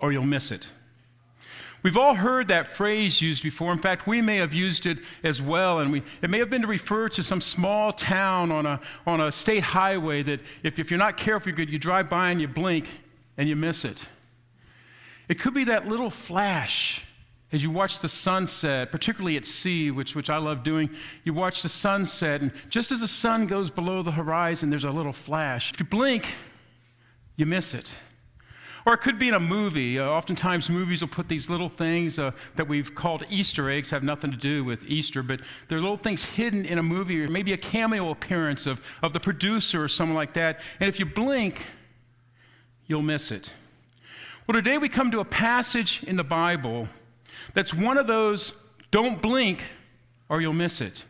or you'll miss it. We've all heard that phrase used before. In fact, we may have used it as well. And we, it may have been to refer to some small town on a, on a state highway that if, if you're not careful, you, you drive by and you blink and you miss it. It could be that little flash as you watch the sunset, particularly at sea, which, which I love doing. You watch the sunset, and just as the sun goes below the horizon, there's a little flash. If you blink, you miss it. Or it could be in a movie. Uh, oftentimes, movies will put these little things uh, that we've called Easter eggs, have nothing to do with Easter, but they're little things hidden in a movie, or maybe a cameo appearance of, of the producer or someone like that. And if you blink, you'll miss it. Well, today we come to a passage in the Bible that's one of those don't blink or you'll miss it.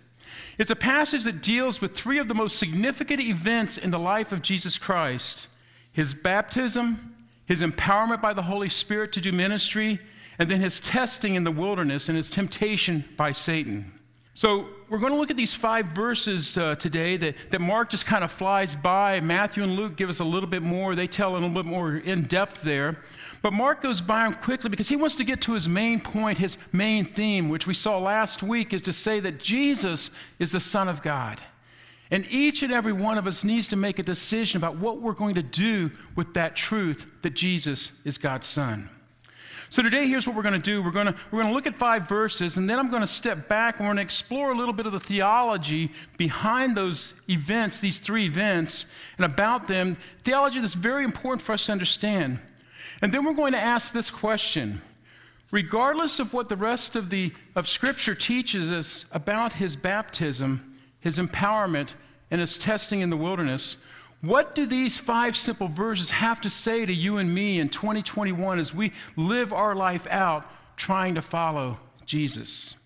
It's a passage that deals with three of the most significant events in the life of Jesus Christ his baptism, his empowerment by the Holy Spirit to do ministry, and then his testing in the wilderness and his temptation by Satan. So, we're going to look at these five verses uh, today that, that Mark just kind of flies by. Matthew and Luke give us a little bit more, they tell a little bit more in depth there. But Mark goes by them quickly because he wants to get to his main point, his main theme, which we saw last week, is to say that Jesus is the Son of God. And each and every one of us needs to make a decision about what we're going to do with that truth that Jesus is God's Son. So today, here's what we're going to do. We're going to, we're going to look at five verses, and then I'm going to step back and we're going to explore a little bit of the theology behind those events, these three events, and about them. Theology that's very important for us to understand. And then we're going to ask this question. Regardless of what the rest of, the, of Scripture teaches us about his baptism, his empowerment, and his testing in the wilderness, what do these five simple verses have to say to you and me in 2021 as we live our life out trying to follow Jesus?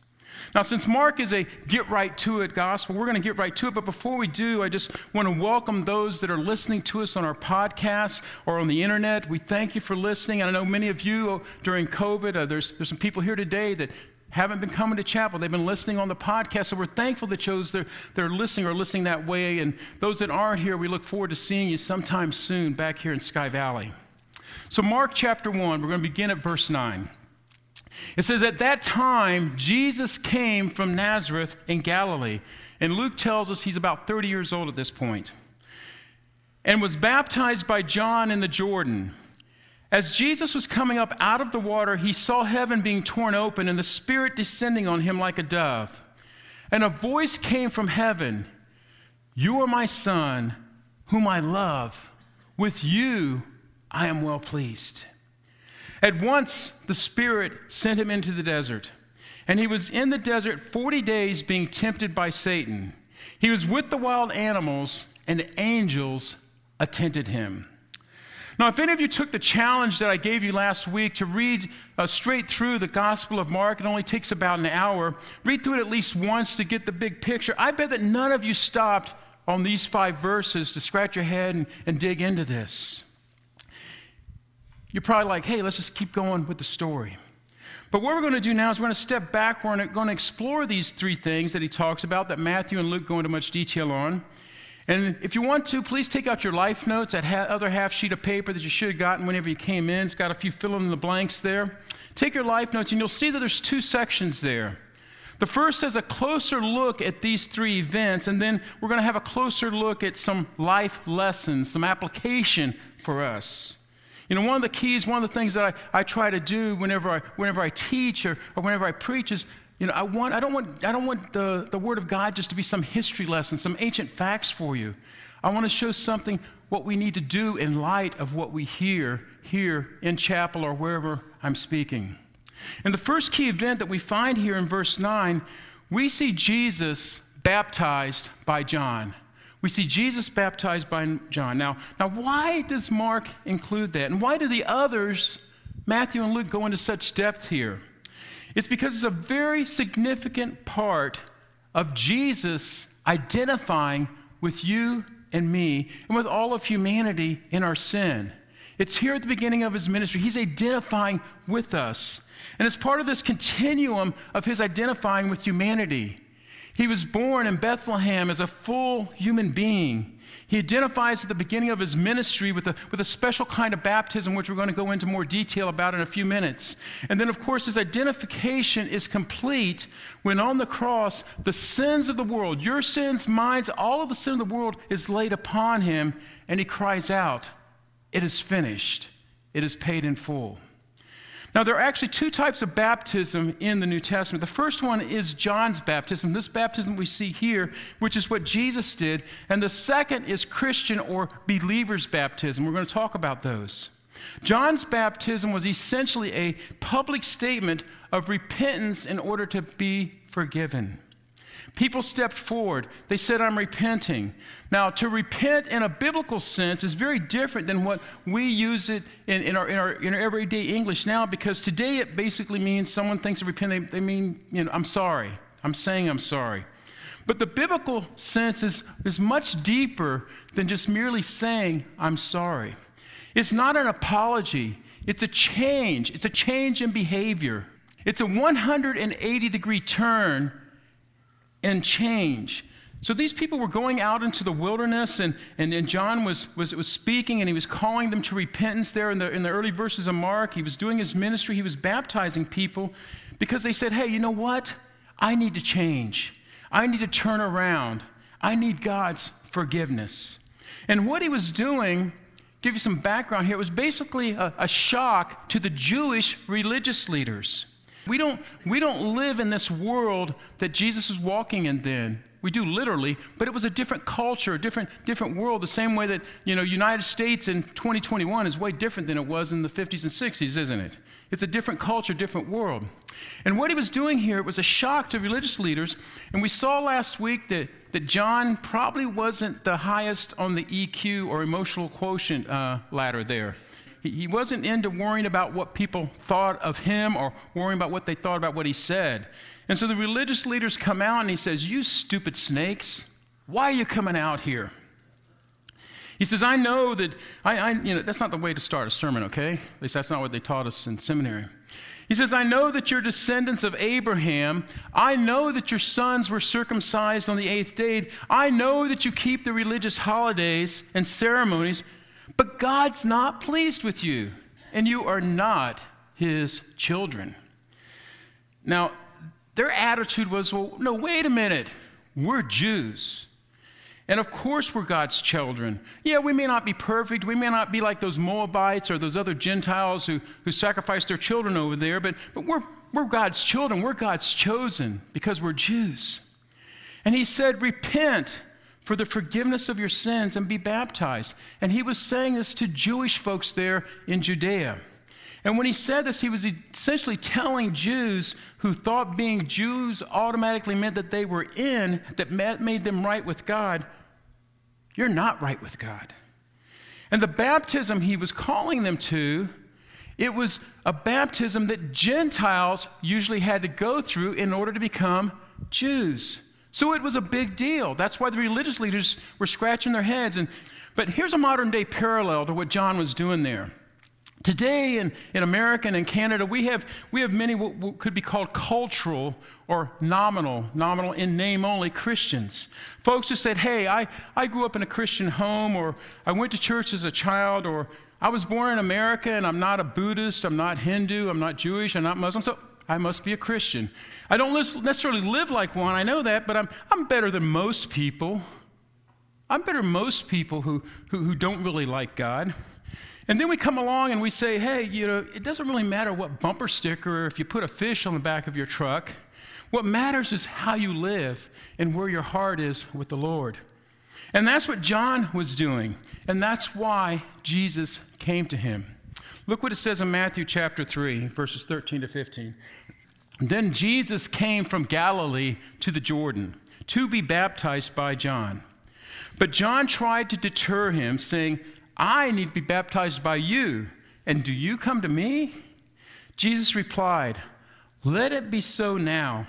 Now, since Mark is a get right to it gospel, we're going to get right to it. But before we do, I just want to welcome those that are listening to us on our podcast or on the internet. We thank you for listening. And I know many of you during COVID, uh, there's, there's some people here today that haven't been coming to chapel. They've been listening on the podcast. So we're thankful that shows they're, they're listening or listening that way. And those that aren't here, we look forward to seeing you sometime soon back here in Sky Valley. So, Mark chapter 1, we're going to begin at verse 9. It says, At that time, Jesus came from Nazareth in Galilee. And Luke tells us he's about 30 years old at this point, and was baptized by John in the Jordan. As Jesus was coming up out of the water, he saw heaven being torn open and the Spirit descending on him like a dove. And a voice came from heaven You are my Son, whom I love. With you I am well pleased. At once the Spirit sent him into the desert. And he was in the desert 40 days being tempted by Satan. He was with the wild animals, and angels attended him. Now, if any of you took the challenge that I gave you last week to read uh, straight through the Gospel of Mark, it only takes about an hour, read through it at least once to get the big picture. I bet that none of you stopped on these five verses to scratch your head and, and dig into this. You're probably like, hey, let's just keep going with the story. But what we're going to do now is we're going to step back. We're going to explore these three things that he talks about that Matthew and Luke go into much detail on. And if you want to, please take out your life notes, that ha- other half sheet of paper that you should have gotten whenever you came in. It's got a few fill in the blanks there. Take your life notes, and you'll see that there's two sections there. The first is a closer look at these three events, and then we're going to have a closer look at some life lessons, some application for us. You know, one of the keys, one of the things that I, I try to do whenever I, whenever I teach or, or whenever I preach is you know, I, want, I don't want, I don't want the, the Word of God just to be some history lesson, some ancient facts for you. I want to show something what we need to do in light of what we hear here in chapel or wherever I'm speaking. And the first key event that we find here in verse 9, we see Jesus baptized by John. We see Jesus baptized by John. Now, now why does Mark include that? And why do the others Matthew and Luke go into such depth here? It's because it's a very significant part of Jesus identifying with you and me and with all of humanity in our sin. It's here at the beginning of his ministry. He's identifying with us. And it's part of this continuum of his identifying with humanity. He was born in Bethlehem as a full human being. He identifies at the beginning of his ministry with a, with a special kind of baptism, which we're going to go into more detail about in a few minutes. And then, of course, his identification is complete when on the cross, the sins of the world, your sins, mine, all of the sin of the world, is laid upon him, and he cries out, It is finished, it is paid in full. Now, there are actually two types of baptism in the New Testament. The first one is John's baptism, this baptism we see here, which is what Jesus did. And the second is Christian or believer's baptism. We're going to talk about those. John's baptism was essentially a public statement of repentance in order to be forgiven. People stepped forward. They said, I'm repenting. Now, to repent in a biblical sense is very different than what we use it in, in, our, in, our, in our everyday English now because today it basically means someone thinks of repent, they, they mean, you know, I'm sorry. I'm saying I'm sorry. But the biblical sense is, is much deeper than just merely saying, I'm sorry. It's not an apology, it's a change. It's a change in behavior. It's a 180 degree turn and change. So these people were going out into the wilderness, and, and, and John was, was, was speaking, and he was calling them to repentance there in the, in the early verses of Mark. He was doing his ministry, he was baptizing people because they said, Hey, you know what? I need to change. I need to turn around. I need God's forgiveness. And what he was doing, give you some background here, was basically a, a shock to the Jewish religious leaders. We don't, we don't live in this world that Jesus was walking in then. We do literally, but it was a different culture, a different, different world, the same way that, you know, United States in 2021 is way different than it was in the 50s and 60s, isn't it? It's a different culture, different world. And what he was doing here it was a shock to religious leaders. And we saw last week that, that John probably wasn't the highest on the EQ or emotional quotient uh, ladder there. He wasn't into worrying about what people thought of him or worrying about what they thought about what he said. And so the religious leaders come out and he says, You stupid snakes, why are you coming out here? He says, I know that, I, I, you know, that's not the way to start a sermon, okay? At least that's not what they taught us in seminary. He says, I know that you're descendants of Abraham. I know that your sons were circumcised on the eighth day. I know that you keep the religious holidays and ceremonies, but God's not pleased with you, and you are not his children. Now, their attitude was, well, no, wait a minute. We're Jews. And of course, we're God's children. Yeah, we may not be perfect. We may not be like those Moabites or those other Gentiles who, who sacrificed their children over there, but, but we're, we're God's children. We're God's chosen because we're Jews. And he said, Repent for the forgiveness of your sins and be baptized. And he was saying this to Jewish folks there in Judea. And when he said this, he was essentially telling Jews who thought being Jews automatically meant that they were in, that made them right with God, you're not right with God. And the baptism he was calling them to, it was a baptism that Gentiles usually had to go through in order to become Jews. So it was a big deal. That's why the religious leaders were scratching their heads. And, but here's a modern day parallel to what John was doing there. Today in, in America and in Canada, we have, we have many what, could be called cultural or nominal, nominal in name only Christians. Folks who said, hey, I, I grew up in a Christian home, or I went to church as a child, or I was born in America and I'm not a Buddhist, I'm not Hindu, I'm not Jewish, I'm not Muslim. So I must be a Christian. I don't necessarily live like one, I know that, but I'm, I'm better than most people. I'm better than most people who, who, who don't really like God. And then we come along and we say, hey, you know, it doesn't really matter what bumper sticker or if you put a fish on the back of your truck. What matters is how you live and where your heart is with the Lord. And that's what John was doing. And that's why Jesus came to him. Look what it says in Matthew chapter 3, verses 13 to 15. Then Jesus came from Galilee to the Jordan to be baptized by John. But John tried to deter him, saying, I need to be baptized by you, and do you come to me? Jesus replied, Let it be so now.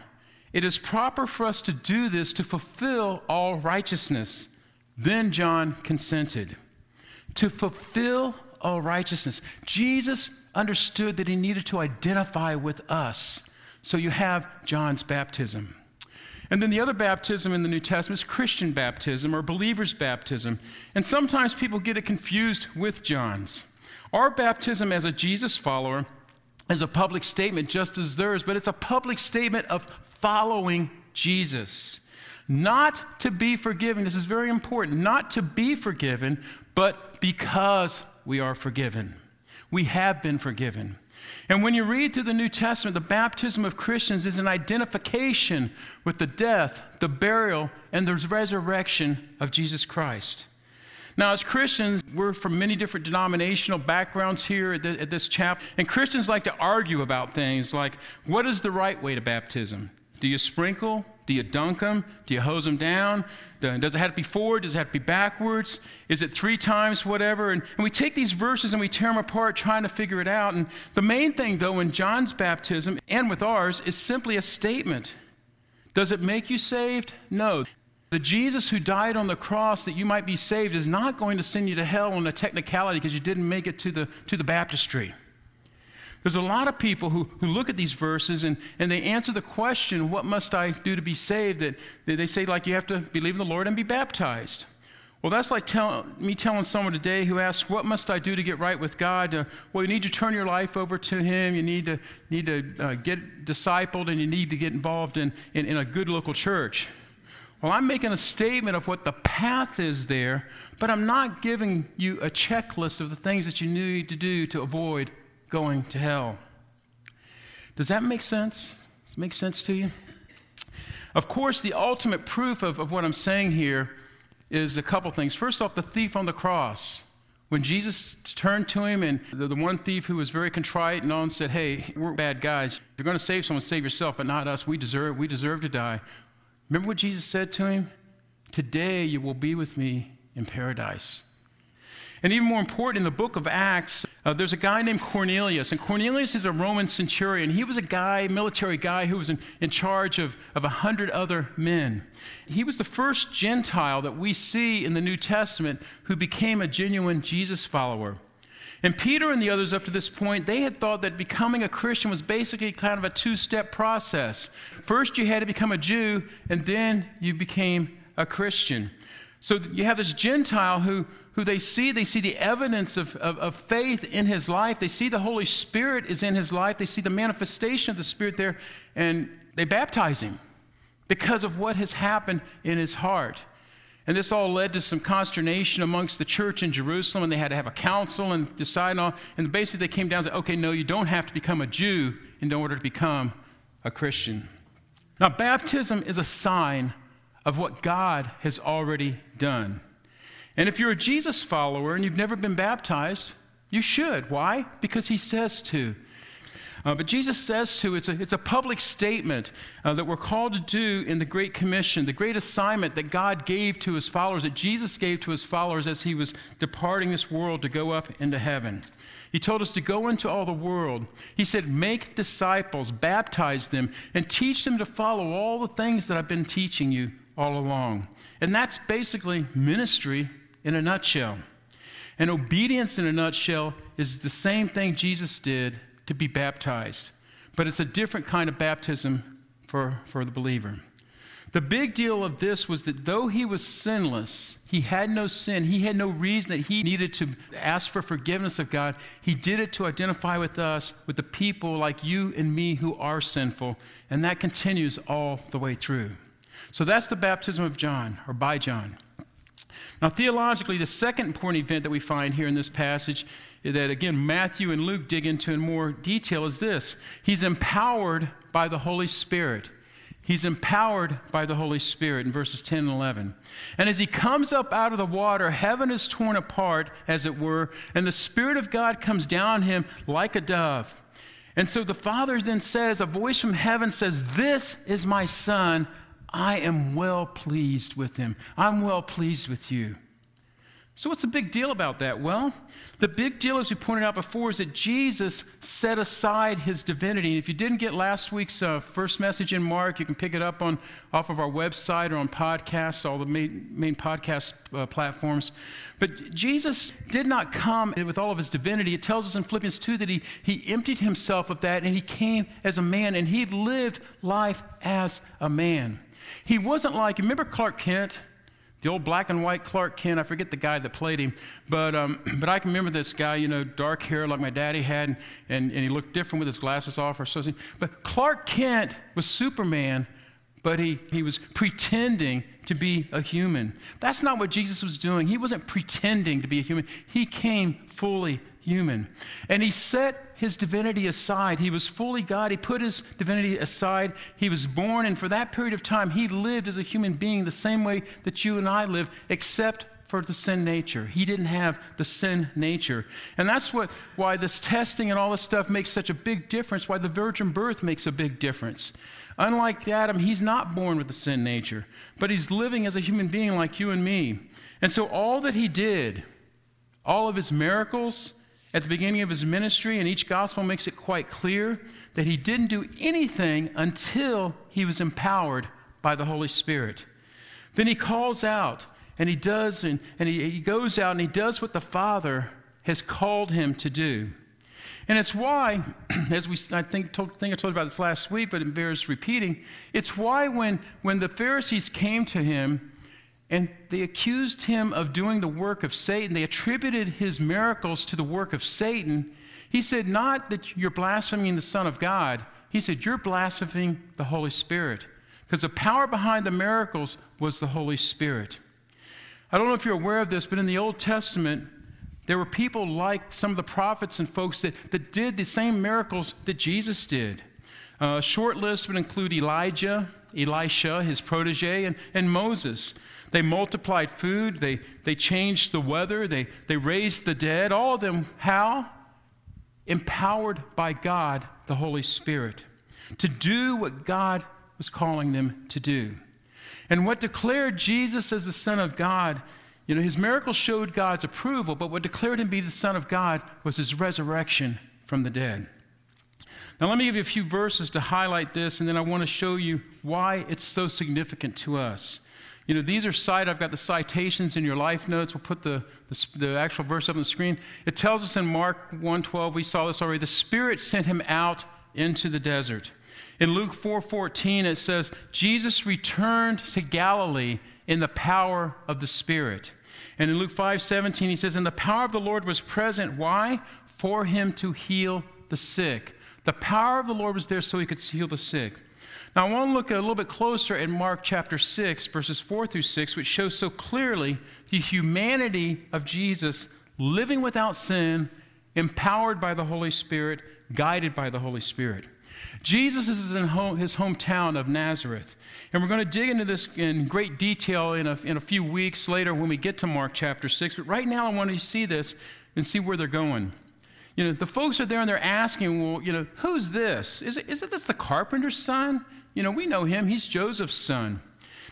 It is proper for us to do this to fulfill all righteousness. Then John consented. To fulfill all righteousness. Jesus understood that he needed to identify with us. So you have John's baptism. And then the other baptism in the New Testament is Christian baptism or believer's baptism. And sometimes people get it confused with John's. Our baptism as a Jesus follower is a public statement just as theirs, but it's a public statement of following Jesus. Not to be forgiven, this is very important, not to be forgiven, but because we are forgiven. We have been forgiven. And when you read through the New Testament, the baptism of Christians is an identification with the death, the burial, and the resurrection of Jesus Christ. Now, as Christians, we're from many different denominational backgrounds here at, the, at this chapel, and Christians like to argue about things like what is the right way to baptism? Do you sprinkle? Do you dunk them? Do you hose them down? Does it have to be forward? Does it have to be backwards? Is it three times whatever? And, and we take these verses and we tear them apart trying to figure it out. And the main thing, though, in John's baptism and with ours is simply a statement. Does it make you saved? No. The Jesus who died on the cross that you might be saved is not going to send you to hell on a technicality because you didn't make it to the, to the baptistry. There's a lot of people who, who look at these verses and, and they answer the question, What must I do to be saved? That, they say, like, you have to believe in the Lord and be baptized. Well, that's like tell, me telling someone today who asks, What must I do to get right with God? Uh, well, you need to turn your life over to Him. You need to, need to uh, get discipled and you need to get involved in, in, in a good local church. Well, I'm making a statement of what the path is there, but I'm not giving you a checklist of the things that you need to do to avoid going to hell. Does that make sense? Make sense to you? Of course, the ultimate proof of, of what I'm saying here is a couple things. First off, the thief on the cross. When Jesus turned to him, and the, the one thief who was very contrite and and said, Hey, we're bad guys. If you're going to save someone, save yourself, but not us. We deserve, we deserve to die. Remember what Jesus said to him? Today you will be with me in paradise. And even more important, in the book of Acts, uh, there's a guy named Cornelius. And Cornelius is a Roman centurion. He was a guy, military guy, who was in, in charge of, of 100 other men. He was the first Gentile that we see in the New Testament who became a genuine Jesus follower. And Peter and the others up to this point, they had thought that becoming a Christian was basically kind of a two step process. First, you had to become a Jew, and then you became a Christian. So you have this Gentile who, who they see, they see the evidence of, of, of, faith in his life. They see the Holy Spirit is in his life. They see the manifestation of the Spirit there, and they baptize him because of what has happened in his heart. And this all led to some consternation amongst the church in Jerusalem, and they had to have a council and decide. And basically, they came down and said, okay, no, you don't have to become a Jew in order to become a Christian. Now, baptism is a sign of what God has already done. And if you're a Jesus follower and you've never been baptized, you should. Why? Because he says to. Uh, but Jesus says to, it's a, it's a public statement uh, that we're called to do in the Great Commission, the great assignment that God gave to his followers, that Jesus gave to his followers as he was departing this world to go up into heaven. He told us to go into all the world. He said, Make disciples, baptize them, and teach them to follow all the things that I've been teaching you all along. And that's basically ministry in a nutshell. And obedience in a nutshell is the same thing Jesus did to be baptized, but it's a different kind of baptism for, for the believer. The big deal of this was that though he was sinless, he had no sin, he had no reason that he needed to ask for forgiveness of God. He did it to identify with us, with the people like you and me who are sinful, and that continues all the way through. So that's the baptism of John, or by John. Now, theologically, the second important event that we find here in this passage that, again, Matthew and Luke dig into in more detail is this He's empowered by the Holy Spirit. He's empowered by the Holy Spirit in verses 10 and 11. And as he comes up out of the water, heaven is torn apart, as it were, and the Spirit of God comes down on him like a dove. And so the Father then says, a voice from heaven says, This is my Son. I am well pleased with him. I'm well pleased with you. So, what's the big deal about that? Well, the big deal, as we pointed out before, is that Jesus set aside his divinity. If you didn't get last week's uh, first message in Mark, you can pick it up on off of our website or on podcasts, all the main, main podcast uh, platforms. But Jesus did not come with all of his divinity. It tells us in Philippians 2 that he, he emptied himself of that and he came as a man and he lived life as a man. He wasn't like, you remember Clark Kent? the old black and white Clark Kent. I forget the guy that played him, but, um, but I can remember this guy, you know, dark hair like my daddy had, and, and, and he looked different with his glasses off or something. But Clark Kent was Superman, but he, he was pretending to be a human. That's not what Jesus was doing. He wasn't pretending to be a human, he came fully human. And he set his divinity aside. He was fully God. He put his divinity aside. He was born, and for that period of time, he lived as a human being the same way that you and I live, except for the sin nature. He didn't have the sin nature. And that's what, why this testing and all this stuff makes such a big difference, why the virgin birth makes a big difference. Unlike Adam, he's not born with the sin nature, but he's living as a human being like you and me. And so all that he did, all of his miracles, at the beginning of his ministry, and each gospel makes it quite clear that he didn't do anything until he was empowered by the Holy Spirit. Then he calls out and he does, and, and he, he goes out and he does what the Father has called him to do. And it's why, as we, I think, told, think I told you about this last week, but it bears repeating, it's why when, when the Pharisees came to him and they accused him of doing the work of Satan. They attributed his miracles to the work of Satan. He said, Not that you're blaspheming the Son of God. He said, You're blaspheming the Holy Spirit. Because the power behind the miracles was the Holy Spirit. I don't know if you're aware of this, but in the Old Testament, there were people like some of the prophets and folks that, that did the same miracles that Jesus did. Uh, a short list would include Elijah, Elisha, his protege, and, and Moses. They multiplied food, they, they changed the weather, they, they raised the dead. All of them, how? Empowered by God, the Holy Spirit, to do what God was calling them to do. And what declared Jesus as the Son of God, you know, his miracles showed God's approval, but what declared him to be the Son of God was his resurrection from the dead. Now, let me give you a few verses to highlight this, and then I want to show you why it's so significant to us. You know, these are cited. I've got the citations in your life notes. We'll put the, the, the actual verse up on the screen. It tells us in Mark 1.12, we saw this already, the Spirit sent him out into the desert. In Luke 4.14, it says, Jesus returned to Galilee in the power of the Spirit. And in Luke 5.17, he says, And the power of the Lord was present. Why? For him to heal the sick. The power of the Lord was there so he could heal the sick. Now, I want to look a little bit closer at Mark chapter 6, verses 4 through 6, which shows so clearly the humanity of Jesus living without sin, empowered by the Holy Spirit, guided by the Holy Spirit. Jesus is in home, his hometown of Nazareth. And we're going to dig into this in great detail in a, in a few weeks later when we get to Mark chapter 6. But right now, I want to see this and see where they're going. You know, the folks are there and they're asking, well, you know, who's this? Is it, is it this the carpenter's son? You know, we know him, he's Joseph's son.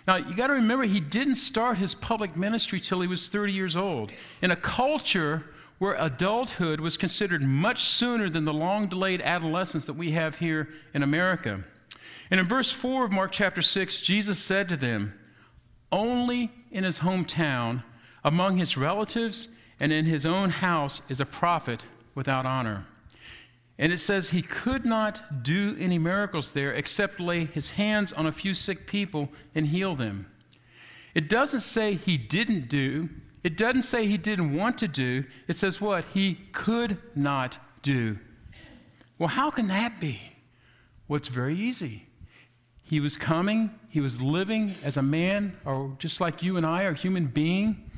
Now, you got to remember, he didn't start his public ministry till he was 30 years old. In a culture where adulthood was considered much sooner than the long delayed adolescence that we have here in America. And in verse 4 of Mark chapter 6, Jesus said to them, Only in his hometown, among his relatives, and in his own house is a prophet without honor. And it says he could not do any miracles there except lay his hands on a few sick people and heal them. It doesn't say he didn't do, it doesn't say he didn't want to do. It says what? He could not do. Well, how can that be? Well, it's very easy. He was coming, he was living as a man, or just like you and I a human being.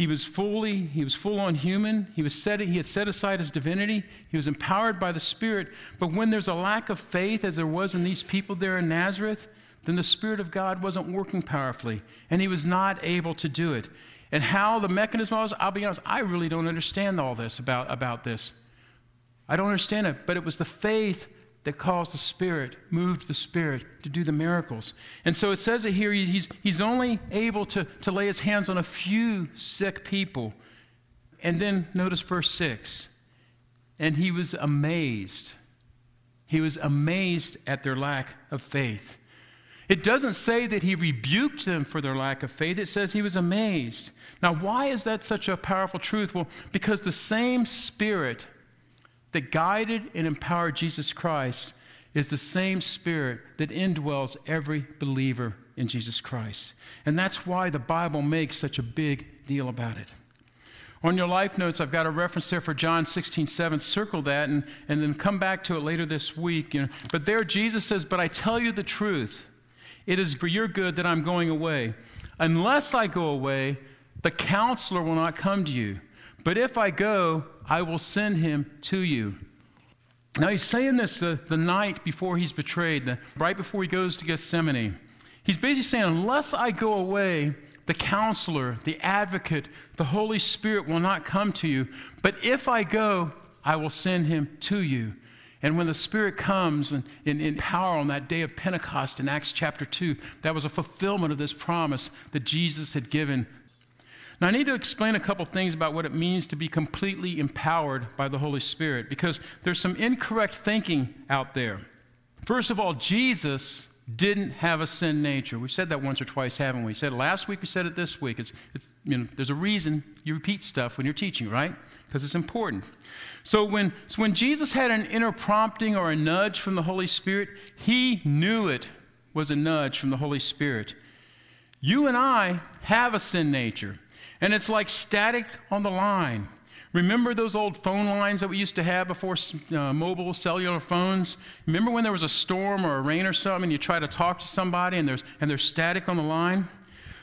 He was fully, he was full on human. He, was set, he had set aside his divinity. He was empowered by the Spirit. But when there's a lack of faith, as there was in these people there in Nazareth, then the Spirit of God wasn't working powerfully, and he was not able to do it. And how the mechanism was, I'll be honest, I really don't understand all this about, about this. I don't understand it, but it was the faith that caused the Spirit, moved the Spirit to do the miracles. And so it says it here, he's, he's only able to, to lay his hands on a few sick people. And then notice verse 6. And he was amazed. He was amazed at their lack of faith. It doesn't say that he rebuked them for their lack of faith, it says he was amazed. Now, why is that such a powerful truth? Well, because the same Spirit that guided and empowered Jesus Christ is the same Spirit that indwells every believer in Jesus Christ. And that's why the Bible makes such a big deal about it. On your life notes, I've got a reference there for John 16, 7. Circle that and, and then come back to it later this week. You know. But there Jesus says, But I tell you the truth. It is for your good that I'm going away. Unless I go away, the counselor will not come to you. But if I go, I will send him to you. Now he's saying this uh, the night before he's betrayed, the, right before he goes to Gethsemane. He's basically saying, unless I go away, the counselor, the advocate, the Holy Spirit will not come to you. But if I go, I will send him to you. And when the Spirit comes in, in, in, power on that day of Pentecost in Acts chapter 2, that was a fulfillment of this promise that Jesus had given. Now, I need to explain a couple things about what it means to be completely empowered by the Holy Spirit because there's some incorrect thinking out there. First of all, Jesus didn't have a sin nature. We've said that once or twice, haven't we? we said last week, we said it this week. It's, it's, you know, there's a reason you repeat stuff when you're teaching, right? Because it's important. So when, so when Jesus had an inner prompting or a nudge from the Holy Spirit, he knew it was a nudge from the Holy Spirit. You and I have a sin nature, and it's like static on the line. Remember those old phone lines that we used to have before uh, mobile cellular phones? Remember when there was a storm or a rain or something and you try to talk to somebody and there's, and there's static on the line?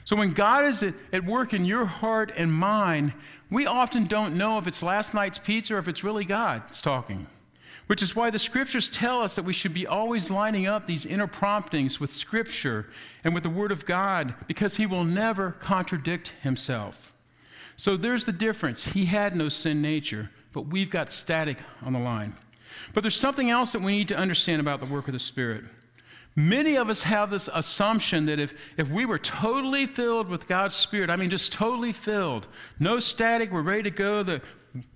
So when God is at, at work in your heart and mind, we often don't know if it's last night's pizza or if it's really God that's talking. Which is why the scriptures tell us that we should be always lining up these inner promptings with scripture and with the Word of God because He will never contradict Himself. So there's the difference. He had no sin nature, but we've got static on the line. But there's something else that we need to understand about the work of the Spirit. Many of us have this assumption that if, if we were totally filled with God's Spirit, I mean, just totally filled, no static, we're ready to go, that,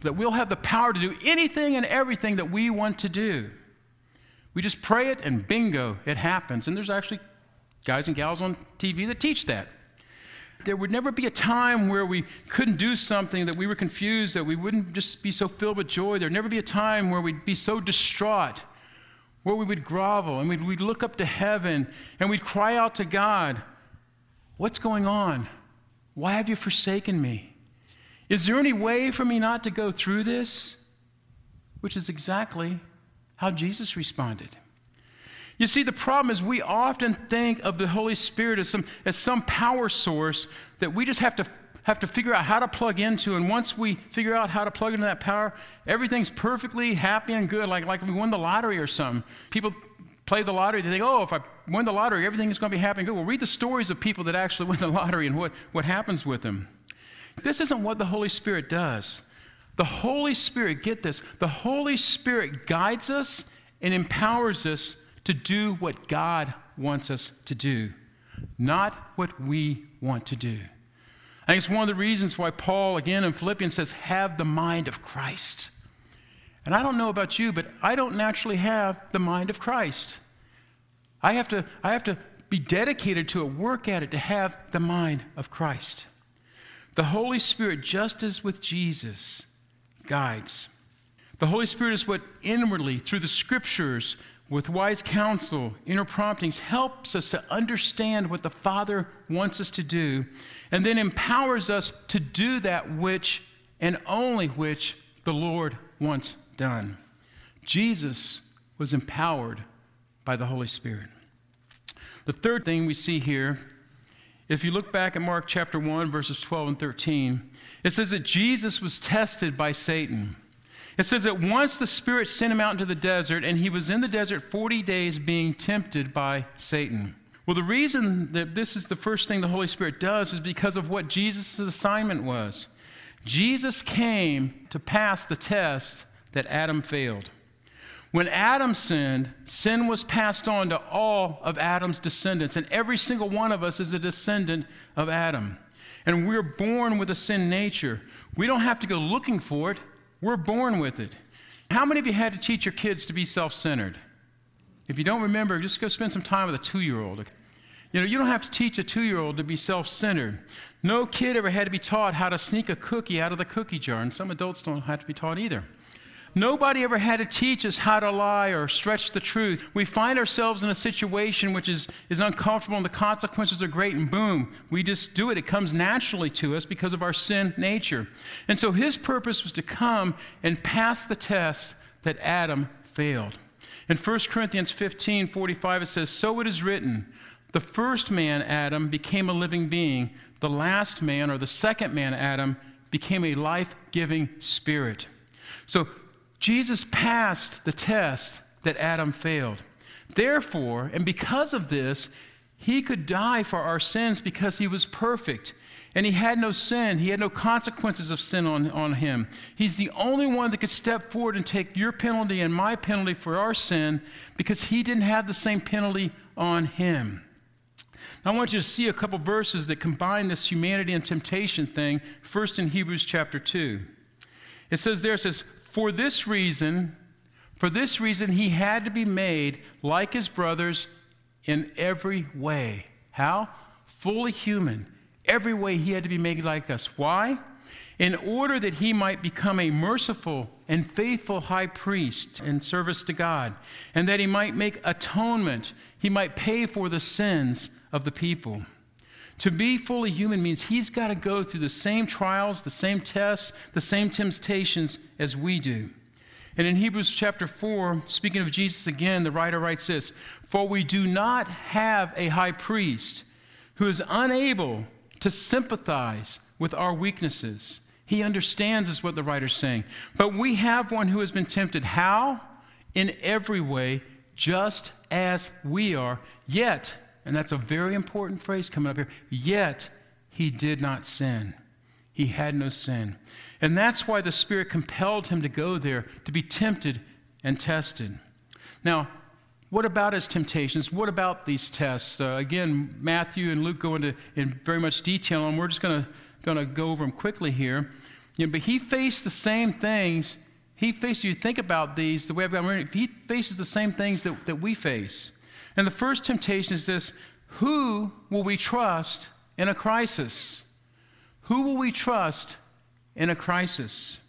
that we'll have the power to do anything and everything that we want to do. We just pray it and bingo, it happens. And there's actually guys and gals on TV that teach that there would never be a time where we couldn't do something, that we were confused, that we wouldn't just be so filled with joy. There'd never be a time where we'd be so distraught, where we would grovel and we'd, we'd look up to heaven and we'd cry out to God, What's going on? Why have you forsaken me? Is there any way for me not to go through this? Which is exactly how Jesus responded. You see, the problem is we often think of the Holy Spirit as some, as some power source that we just have to, have to figure out how to plug into. And once we figure out how to plug into that power, everything's perfectly happy and good, like, like we won the lottery or something. People play the lottery, they think, oh, if I win the lottery, everything is going to be happy and good. Well, read the stories of people that actually win the lottery and what, what happens with them. This isn't what the Holy Spirit does. The Holy Spirit, get this, the Holy Spirit guides us and empowers us to do what God wants us to do, not what we want to do. I think it's one of the reasons why Paul, again in Philippians, says, Have the mind of Christ. And I don't know about you, but I don't naturally have the mind of Christ. I have to, I have to be dedicated to it, work at it, to have the mind of Christ. The Holy Spirit, just as with Jesus, guides. The Holy Spirit is what inwardly, through the scriptures, with wise counsel, inner promptings, helps us to understand what the Father wants us to do, and then empowers us to do that which and only which the Lord wants done. Jesus was empowered by the Holy Spirit. The third thing we see here, if you look back at Mark chapter 1, verses 12 and 13, it says that Jesus was tested by Satan. It says that once the Spirit sent him out into the desert, and he was in the desert 40 days being tempted by Satan. Well, the reason that this is the first thing the Holy Spirit does is because of what Jesus' assignment was. Jesus came to pass the test that Adam failed. When Adam sinned, sin was passed on to all of Adam's descendants, and every single one of us is a descendant of Adam. And we're born with a sin nature. We don't have to go looking for it, we're born with it. How many of you had to teach your kids to be self centered? If you don't remember, just go spend some time with a two year old. You know, you don't have to teach a two year old to be self centered. No kid ever had to be taught how to sneak a cookie out of the cookie jar, and some adults don't have to be taught either. Nobody ever had to teach us how to lie or stretch the truth. We find ourselves in a situation which is, is uncomfortable and the consequences are great, and boom, we just do it. It comes naturally to us because of our sin nature. And so his purpose was to come and pass the test that Adam failed. In 1 Corinthians 15 45, it says, So it is written, the first man, Adam, became a living being. The last man, or the second man, Adam, became a life giving spirit. So Jesus passed the test that Adam failed. Therefore, and because of this, he could die for our sins because he was perfect. And he had no sin. He had no consequences of sin on, on him. He's the only one that could step forward and take your penalty and my penalty for our sin because he didn't have the same penalty on him. Now, I want you to see a couple verses that combine this humanity and temptation thing, first in Hebrews chapter 2. It says there, it says, for this reason, for this reason, he had to be made like his brothers in every way. How? Fully human. Every way he had to be made like us. Why? In order that he might become a merciful and faithful high priest in service to God, and that he might make atonement, he might pay for the sins of the people. To be fully human means he's got to go through the same trials, the same tests, the same temptations as we do. And in Hebrews chapter 4, speaking of Jesus again, the writer writes this For we do not have a high priest who is unable to sympathize with our weaknesses. He understands, is what the writer's saying. But we have one who has been tempted. How? In every way, just as we are, yet and that's a very important phrase coming up here. Yet he did not sin. He had no sin. And that's why the Spirit compelled him to go there, to be tempted and tested. Now, what about his temptations? What about these tests? Uh, again, Matthew and Luke go into in very much detail, and we're just going to gonna go over them quickly here. You know, but he faced the same things. He faced, you think about these, the way I've got he faces the same things that, that we face. And the first temptation is this who will we trust in a crisis? Who will we trust in a crisis?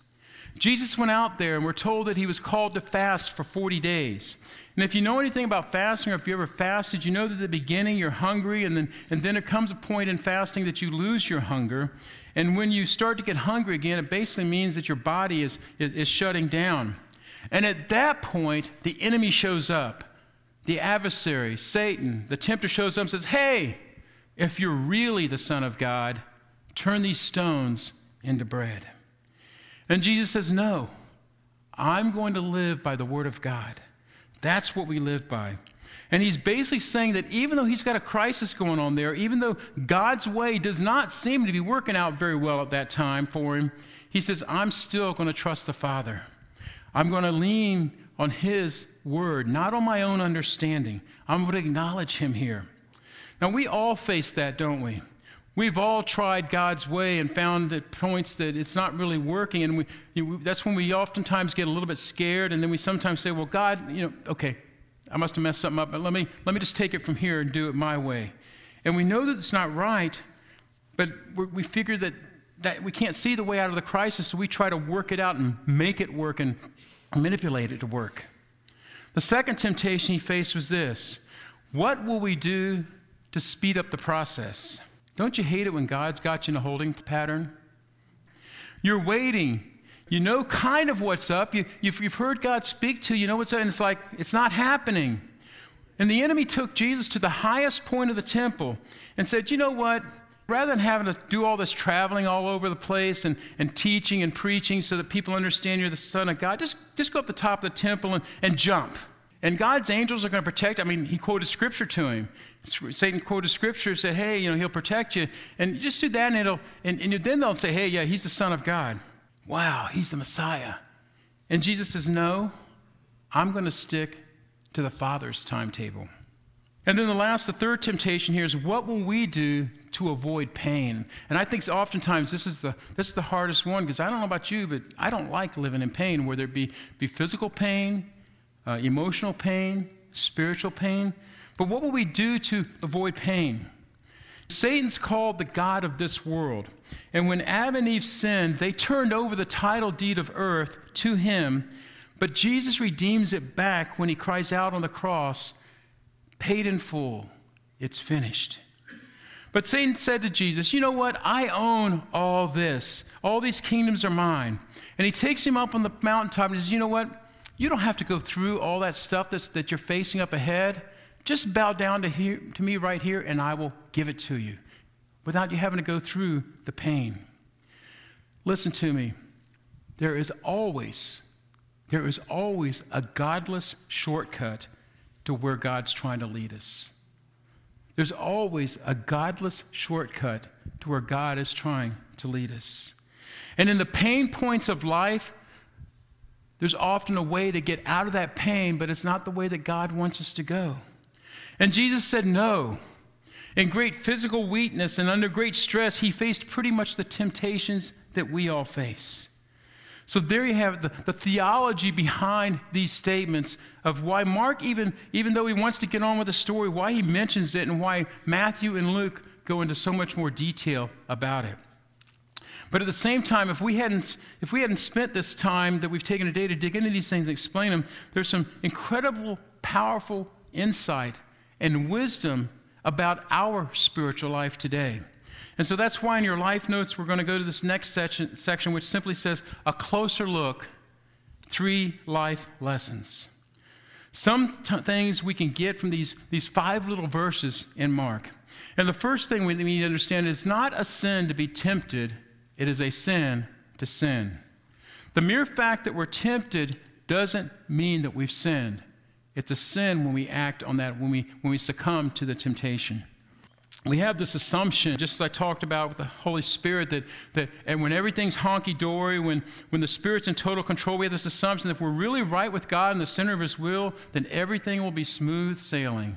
Jesus went out there and we're told that he was called to fast for 40 days. And if you know anything about fasting or if you ever fasted, you know that at the beginning you're hungry and then, and then there comes a point in fasting that you lose your hunger. And when you start to get hungry again, it basically means that your body is, is shutting down. And at that point, the enemy shows up the adversary, Satan, the tempter shows up and says, Hey, if you're really the Son of God, turn these stones into bread. And Jesus says, No, I'm going to live by the Word of God. That's what we live by. And he's basically saying that even though he's got a crisis going on there, even though God's way does not seem to be working out very well at that time for him, he says, I'm still going to trust the Father. I'm going to lean on his word, not on my own understanding. I'm going to acknowledge him here. Now, we all face that, don't we? We've all tried God's way and found at points that it's not really working, and we, you know, that's when we oftentimes get a little bit scared, and then we sometimes say, "Well, God, you know, okay, I must have messed something up, but let me let me just take it from here and do it my way." And we know that it's not right, but we figure that that we can't see the way out of the crisis, so we try to work it out and make it work and manipulate it to work. The second temptation he faced was this What will we do to speed up the process? Don't you hate it when God's got you in a holding pattern? You're waiting. You know kind of what's up. You, have you've heard God speak to you. You know what's up, and it's like, it's not happening. And the enemy took Jesus to the highest point of the temple and said, You know what? Rather than having to do all this traveling all over the place and, and teaching and preaching so that people understand you're the Son of God, just, just go up the top of the temple and, and jump. And God's angels are going to protect. I mean, he quoted scripture to him. Satan quoted scripture, and said, hey, you know, he'll protect you. And just do that, and, it'll, and, and then they'll say, hey, yeah, he's the Son of God. Wow, he's the Messiah. And Jesus says, no, I'm going to stick to the Father's timetable. And then the last, the third temptation here is what will we do to avoid pain. And I think oftentimes this is the, this is the hardest one because I don't know about you, but I don't like living in pain, whether it be, be physical pain, uh, emotional pain, spiritual pain. But what will we do to avoid pain? Satan's called the God of this world. And when Adam and Eve sinned, they turned over the title deed of earth to him. But Jesus redeems it back when he cries out on the cross, paid in full, it's finished. But Satan said to Jesus, You know what? I own all this. All these kingdoms are mine. And he takes him up on the mountaintop and says, You know what? You don't have to go through all that stuff that's, that you're facing up ahead. Just bow down to, here, to me right here, and I will give it to you without you having to go through the pain. Listen to me. There is always, there is always a godless shortcut to where God's trying to lead us. There's always a godless shortcut to where God is trying to lead us. And in the pain points of life, there's often a way to get out of that pain, but it's not the way that God wants us to go. And Jesus said no. In great physical weakness and under great stress, he faced pretty much the temptations that we all face. So there you have the, the theology behind these statements of why Mark, even, even though he wants to get on with the story, why he mentions it and why Matthew and Luke go into so much more detail about it. But at the same time, if we hadn't, if we hadn't spent this time that we've taken today to dig into these things and explain them, there's some incredible, powerful insight and wisdom about our spiritual life today. And so that's why in your life notes, we're going to go to this next section, section which simply says a closer look, three life lessons. Some t- things we can get from these, these five little verses in Mark. And the first thing we need to understand is not a sin to be tempted, it is a sin to sin. The mere fact that we're tempted doesn't mean that we've sinned. It's a sin when we act on that, when we, when we succumb to the temptation. We have this assumption, just as I talked about with the Holy Spirit, that, that and when everything's honky dory, when, when the Spirit's in total control, we have this assumption that if we're really right with God in the center of His will, then everything will be smooth sailing.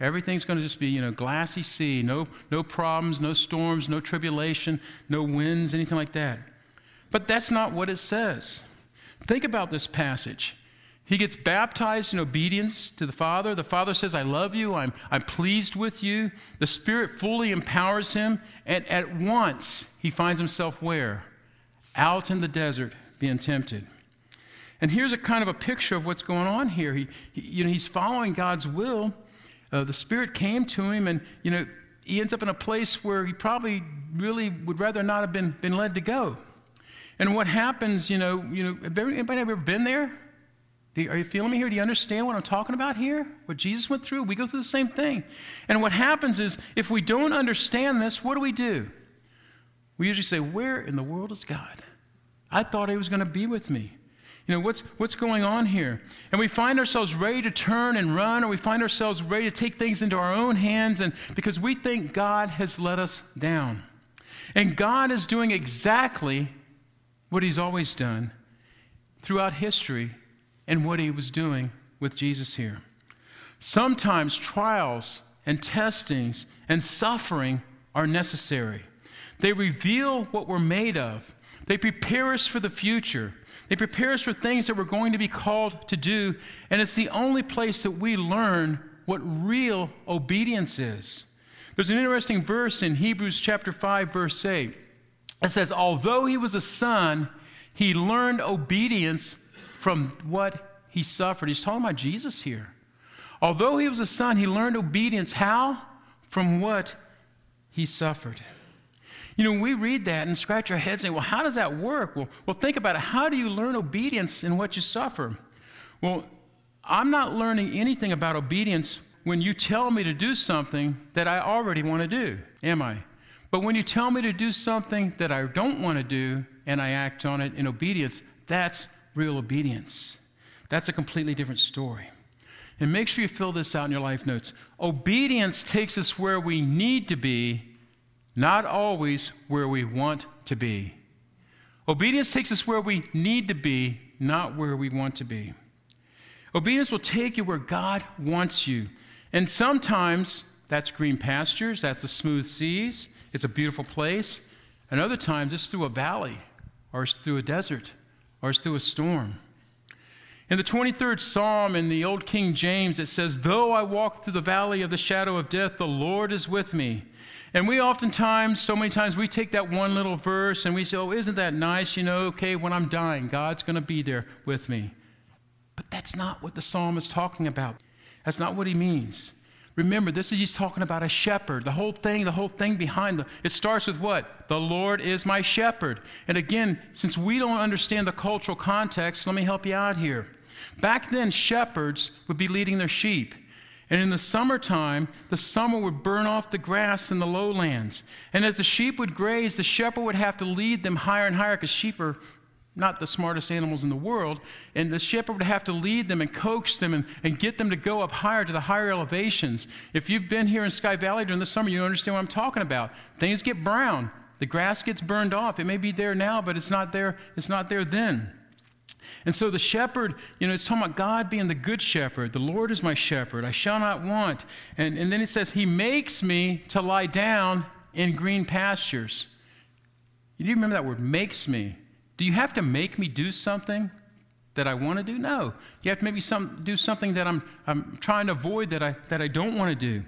Everything's going to just be, you know, glassy sea, no, no problems, no storms, no tribulation, no winds, anything like that. But that's not what it says. Think about this passage. He gets baptized in obedience to the Father. The Father says, I love you. I'm, I'm pleased with you. The Spirit fully empowers him. And at once, he finds himself where? Out in the desert being tempted. And here's a kind of a picture of what's going on here. He, he you know, he's following God's will. Uh, the Spirit came to him, and you know, he ends up in a place where he probably really would rather not have been, been led to go. And what happens, you know, you know, anybody ever been there? You, are you feeling me here? Do you understand what I'm talking about here? What Jesus went through? We go through the same thing. And what happens is, if we don't understand this, what do we do? We usually say, Where in the world is God? I thought He was going to be with me. You know, what's, what's going on here? And we find ourselves ready to turn and run, or we find ourselves ready to take things into our own hands and because we think God has let us down. And God is doing exactly what He's always done throughout history and what he was doing with Jesus here. Sometimes trials and testings and suffering are necessary. They reveal what we're made of, they prepare us for the future. They prepare us for things that we're going to be called to do, and it's the only place that we learn what real obedience is. There's an interesting verse in Hebrews chapter 5 verse 8. It says, "Although he was a son, he learned obedience from what he suffered. He's talking about Jesus here. Although he was a son, he learned obedience. How? From what he suffered. You know, we read that and scratch our heads saying, well, how does that work? Well, well, think about it. How do you learn obedience in what you suffer? Well, I'm not learning anything about obedience when you tell me to do something that I already want to do, am I? But when you tell me to do something that I don't want to do and I act on it in obedience, that's real obedience. That's a completely different story. And make sure you fill this out in your life notes. Obedience takes us where we need to be, not always where we want to be. Obedience takes us where we need to be, not where we want to be. Obedience will take you where God wants you. And sometimes that's green pastures, that's the smooth seas. it's a beautiful place. And other times it's through a valley, or it's through a desert, or it's through a storm. In the 23rd Psalm in the Old King James, it says, Though I walk through the valley of the shadow of death, the Lord is with me. And we oftentimes, so many times, we take that one little verse and we say, Oh, isn't that nice? You know, okay, when I'm dying, God's going to be there with me. But that's not what the psalm is talking about. That's not what he means. Remember, this is he's talking about a shepherd. The whole thing, the whole thing behind the it starts with what? The Lord is my shepherd. And again, since we don't understand the cultural context, let me help you out here. Back then, shepherds would be leading their sheep. And in the summertime, the summer would burn off the grass in the lowlands. And as the sheep would graze, the shepherd would have to lead them higher and higher because sheep are not the smartest animals in the world. And the shepherd would have to lead them and coax them and, and get them to go up higher to the higher elevations. If you've been here in Sky Valley during the summer, you understand what I'm talking about. Things get brown. The grass gets burned off. It may be there now, but it's not there, it's not there then. And so the shepherd, you know, it's talking about God being the good shepherd. The Lord is my shepherd. I shall not want. And, and then it says, He makes me to lie down in green pastures. You do remember that word, makes me. Do you have to make me do something that I want to do? No. You have to maybe some, do something that I'm, I'm trying to avoid that I, that I don't want to do.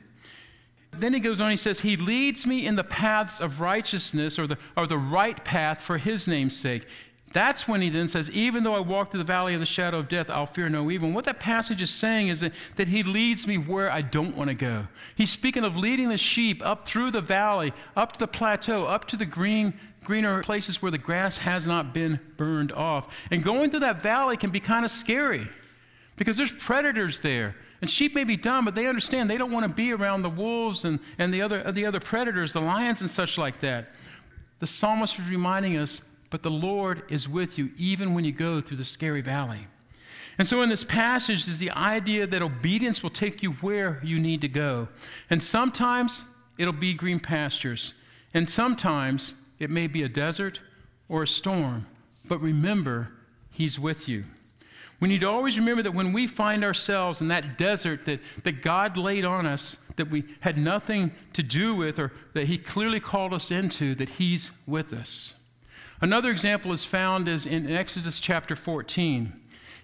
Then he goes on, he says, He leads me in the paths of righteousness or the, or the right path for his name's sake. That's when he then says, Even though I walk through the valley of the shadow of death, I'll fear no evil. And what that passage is saying is that, that he leads me where I don't want to go. He's speaking of leading the sheep up through the valley, up to the plateau, up to the green, greener places where the grass has not been burned off. And going through that valley can be kind of scary because there's predators there. And sheep may be dumb, but they understand they don't want to be around the wolves and, and the, other, the other predators, the lions and such like that. The psalmist is reminding us but the Lord is with you even when you go through the scary valley. And so, in this passage, is the idea that obedience will take you where you need to go. And sometimes it'll be green pastures, and sometimes it may be a desert or a storm. But remember, He's with you. We need to always remember that when we find ourselves in that desert that, that God laid on us, that we had nothing to do with, or that He clearly called us into, that He's with us. Another example is found is in Exodus chapter 14.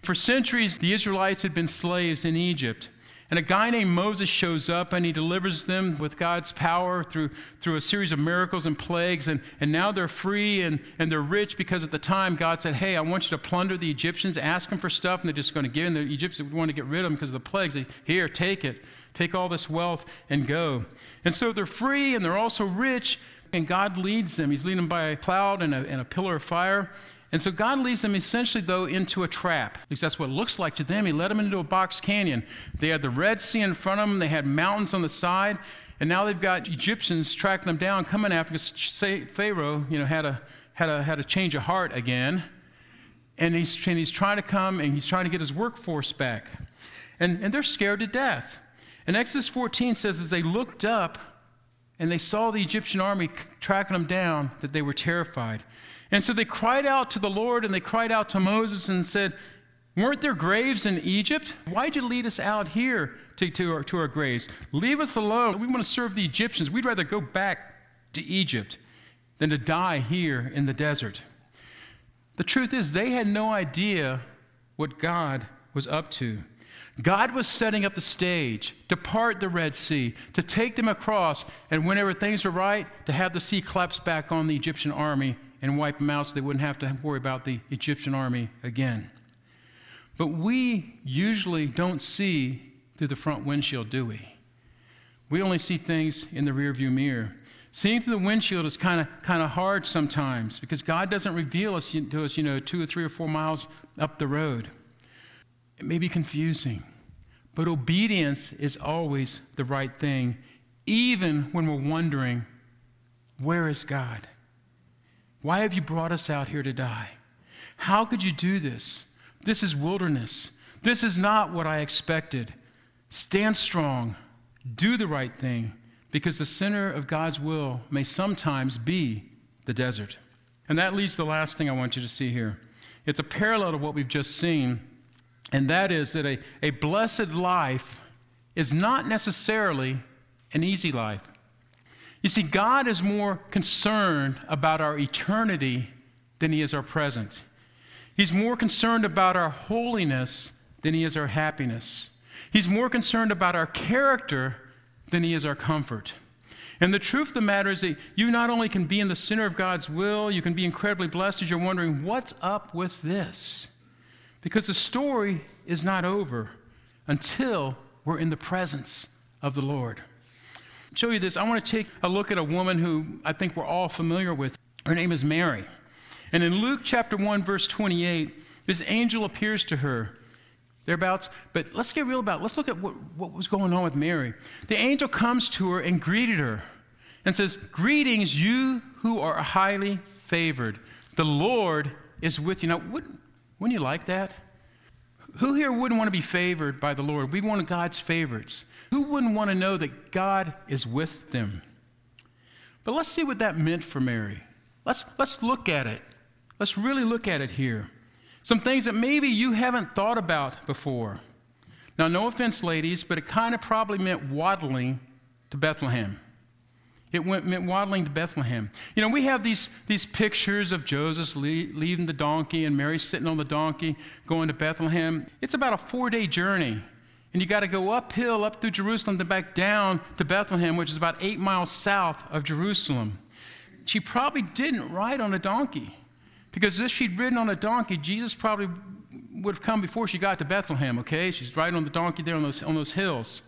For centuries, the Israelites had been slaves in Egypt. And a guy named Moses shows up and he delivers them with God's power through, through a series of miracles and plagues. And, and now they're free and, and they're rich because at the time God said, Hey, I want you to plunder the Egyptians, ask them for stuff, and they're just going to give. And the Egyptians want to get rid of them because of the plagues. They, Here, take it. Take all this wealth and go. And so they're free and they're also rich, and God leads them. He's leading them by a cloud and a, and a pillar of fire. And so God leads them essentially, though, into a trap. At least that's what it looks like to them. He led them into a box canyon. They had the Red Sea in front of them, they had mountains on the side, and now they've got Egyptians tracking them down, coming after because Pharaoh, you know, had a, had, a, had a change of heart again. And he's, and he's trying to come and he's trying to get his workforce back. And, and they're scared to death. And Exodus 14 says, as they looked up, and they saw the Egyptian army tracking them down, that they were terrified. And so they cried out to the Lord and they cried out to Moses and said, Weren't there graves in Egypt? Why'd you lead us out here to, to, our, to our graves? Leave us alone. We want to serve the Egyptians. We'd rather go back to Egypt than to die here in the desert. The truth is, they had no idea what God was up to. God was setting up the stage to part the Red Sea, to take them across, and whenever things were right, to have the sea collapse back on the Egyptian army and wipe them out so they wouldn't have to worry about the Egyptian army again. But we usually don't see through the front windshield, do we? We only see things in the rearview mirror. Seeing through the windshield is kind of kind of hard sometimes because God doesn't reveal us to us, you know, two or three or four miles up the road. It may be confusing, but obedience is always the right thing, even when we're wondering, where is God? Why have you brought us out here to die? How could you do this? This is wilderness. This is not what I expected. Stand strong. Do the right thing, because the center of God's will may sometimes be the desert. And that leads to the last thing I want you to see here. It's a parallel to what we've just seen and that is that a, a blessed life is not necessarily an easy life. You see, God is more concerned about our eternity than he is our present. He's more concerned about our holiness than he is our happiness. He's more concerned about our character than he is our comfort. And the truth of the matter is that you not only can be in the center of God's will, you can be incredibly blessed as you're wondering, what's up with this? Because the story is not over until we're in the presence of the Lord. I'll show you this. I want to take a look at a woman who I think we're all familiar with. Her name is Mary. And in Luke chapter 1, verse 28, this angel appears to her thereabouts. But let's get real about it. Let's look at what, what was going on with Mary. The angel comes to her and greeted her and says, Greetings, you who are highly favored. The Lord is with you. Now, wouldn't, wouldn't you like that? Who here wouldn't want to be favored by the Lord? We want God's favorites. Who wouldn't want to know that God is with them? But let's see what that meant for Mary. Let's, let's look at it. Let's really look at it here. Some things that maybe you haven't thought about before. Now, no offense, ladies, but it kind of probably meant waddling to Bethlehem. It went, meant waddling to Bethlehem. You know, we have these, these pictures of Joseph leaving the donkey and Mary sitting on the donkey going to Bethlehem. It's about a four day journey. And you got to go uphill, up through Jerusalem, then back down to Bethlehem, which is about eight miles south of Jerusalem. She probably didn't ride on a donkey. Because if she'd ridden on a donkey, Jesus probably would have come before she got to Bethlehem, okay? She's riding on the donkey there on those, on those hills.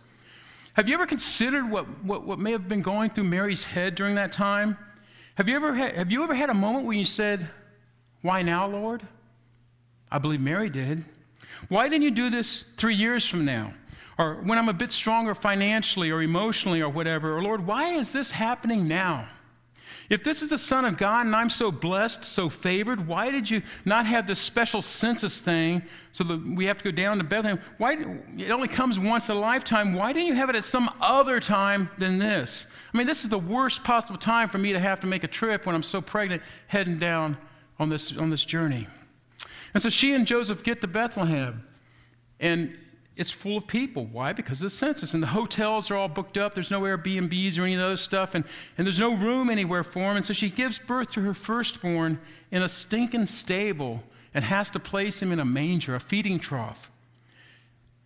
Have you ever considered what, what, what may have been going through Mary's head during that time? Have you, ever had, have you ever had a moment when you said, Why now, Lord? I believe Mary did. Why didn't you do this three years from now? Or when I'm a bit stronger financially or emotionally or whatever? Or Lord, why is this happening now? If this is the Son of God and I'm so blessed, so favored, why did you not have this special census thing so that we have to go down to Bethlehem? Why, it only comes once a lifetime. Why didn't you have it at some other time than this? I mean, this is the worst possible time for me to have to make a trip when I'm so pregnant heading down on this, on this journey. And so she and Joseph get to Bethlehem. And it's full of people. Why? Because of the census. And the hotels are all booked up. There's no Airbnbs or any of stuff. And, and there's no room anywhere for him. And so she gives birth to her firstborn in a stinking stable and has to place him in a manger, a feeding trough.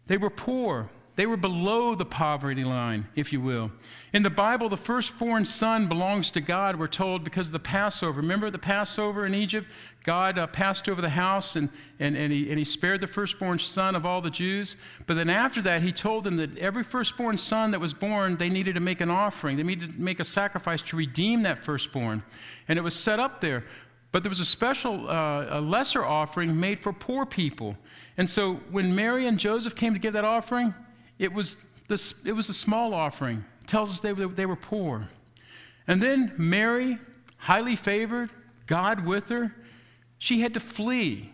They were poor. They were below the poverty line, if you will. In the Bible, the firstborn son belongs to God, we're told, because of the Passover. Remember the Passover in Egypt? God uh, passed over the house and, and, and, he, and he spared the firstborn son of all the Jews. But then after that, he told them that every firstborn son that was born, they needed to make an offering. They needed to make a sacrifice to redeem that firstborn. And it was set up there. But there was a special, uh, a lesser offering made for poor people. And so when Mary and Joseph came to give that offering, it was, this, it was a small offering. It tells us they, they were poor. And then Mary, highly favored, God with her, she had to flee.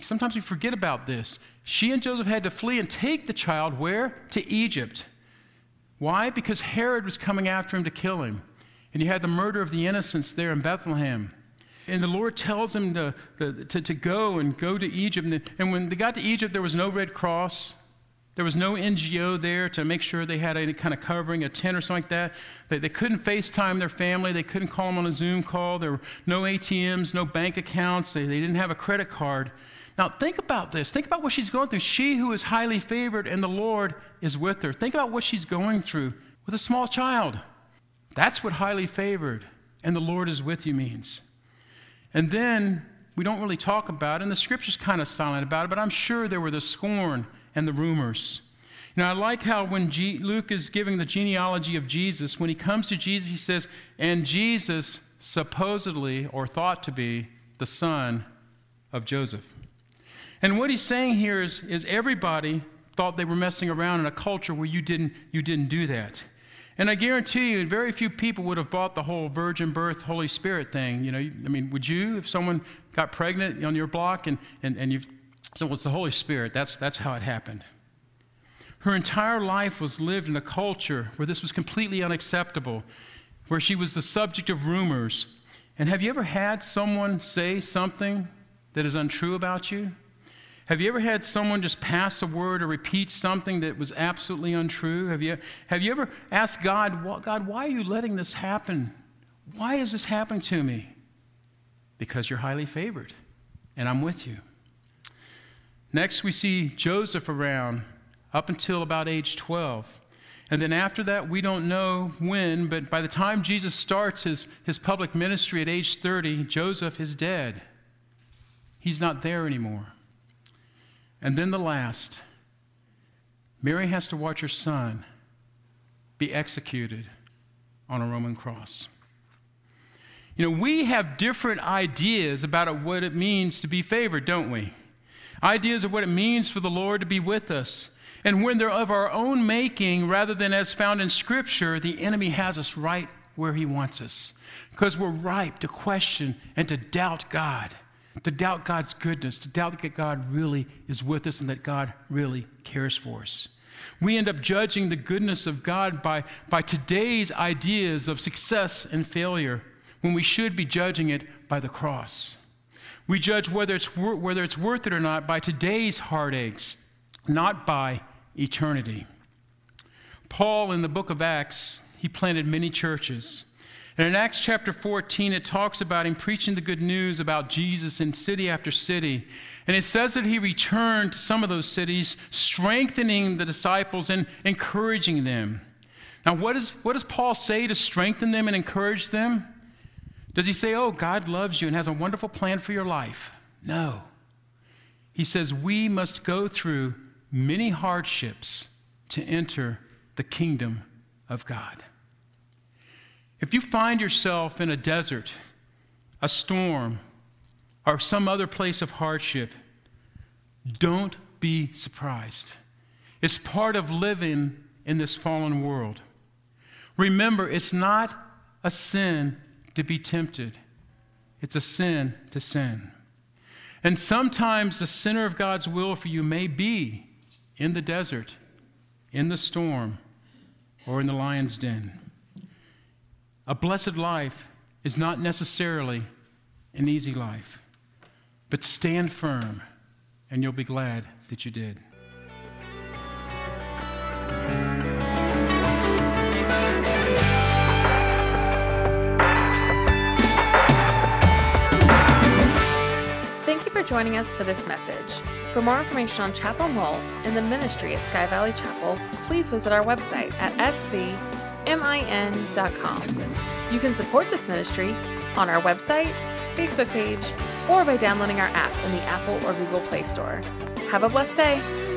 Sometimes we forget about this. She and Joseph had to flee and take the child where? To Egypt. Why? Because Herod was coming after him to kill him. And you had the murder of the innocents there in Bethlehem. And the Lord tells him to, to, to, go and go to Egypt. And when they got to Egypt, there was no Red Cross. There was no NGO there to make sure they had any kind of covering, a tent or something like that. They, they couldn't FaceTime their family. They couldn't call them on a Zoom call. There were no ATMs, no bank accounts. They, they didn't have a credit card. Now, think about this. Think about what she's going through. She who is highly favored and the Lord is with her. Think about what she's going through with a small child. That's what highly favored and the Lord is with you means. And then we don't really talk about it, and the scripture's kind of silent about it, but I'm sure there were the scorn and the rumors. You know, I like how when G- Luke is giving the genealogy of Jesus, when he comes to Jesus, he says, and Jesus supposedly or thought to be the son of Joseph. And what he's saying here is, is everybody thought they were messing around in a culture where you didn't, you didn't do that. And I guarantee you, very few people would have bought the whole virgin birth, Holy Spirit thing. You know, I mean, would you, if someone got pregnant on your block and, and, and you so it's the Holy Spirit. That's, that's how it happened. Her entire life was lived in a culture where this was completely unacceptable, where she was the subject of rumors. And have you ever had someone say something that is untrue about you? Have you ever had someone just pass a word or repeat something that was absolutely untrue? Have you, have you ever asked God, God, why are you letting this happen? Why is this happening to me? Because you're highly favored, and I'm with you. Next, we see Joseph around up until about age 12. And then after that, we don't know when, but by the time Jesus starts his, his public ministry at age 30, Joseph is dead. He's not there anymore. And then the last Mary has to watch her son be executed on a Roman cross. You know, we have different ideas about what it means to be favored, don't we? Ideas of what it means for the Lord to be with us. And when they're of our own making, rather than as found in Scripture, the enemy has us right where he wants us. Because we're ripe to question and to doubt God to doubt God's goodness, to doubt that God really is with us and that God really cares for us. We end up judging the goodness of God by, by today's ideas of success and failure when we should be judging it by the cross. We judge whether it's, whether it's worth it or not by today's heartaches, not by eternity. Paul, in the book of Acts, he planted many churches. And in Acts chapter 14, it talks about him preaching the good news about Jesus in city after city. And it says that he returned to some of those cities, strengthening the disciples and encouraging them. Now, what, is, what does Paul say to strengthen them and encourage them? Does he say, Oh, God loves you and has a wonderful plan for your life? No. He says, We must go through many hardships to enter the kingdom of God. If you find yourself in a desert, a storm, or some other place of hardship, don't be surprised. It's part of living in this fallen world. Remember, it's not a sin to be tempted, it's a sin to sin. And sometimes the center of God's will for you may be in the desert, in the storm, or in the lion's den. A blessed life is not necessarily an easy life, but stand firm, and you'll be glad that you did. Joining us for this message. For more information on Chapel Mole and the ministry of Sky Valley Chapel, please visit our website at sv min.com. You can support this ministry on our website, Facebook page, or by downloading our app in the Apple or Google Play Store. Have a blessed day.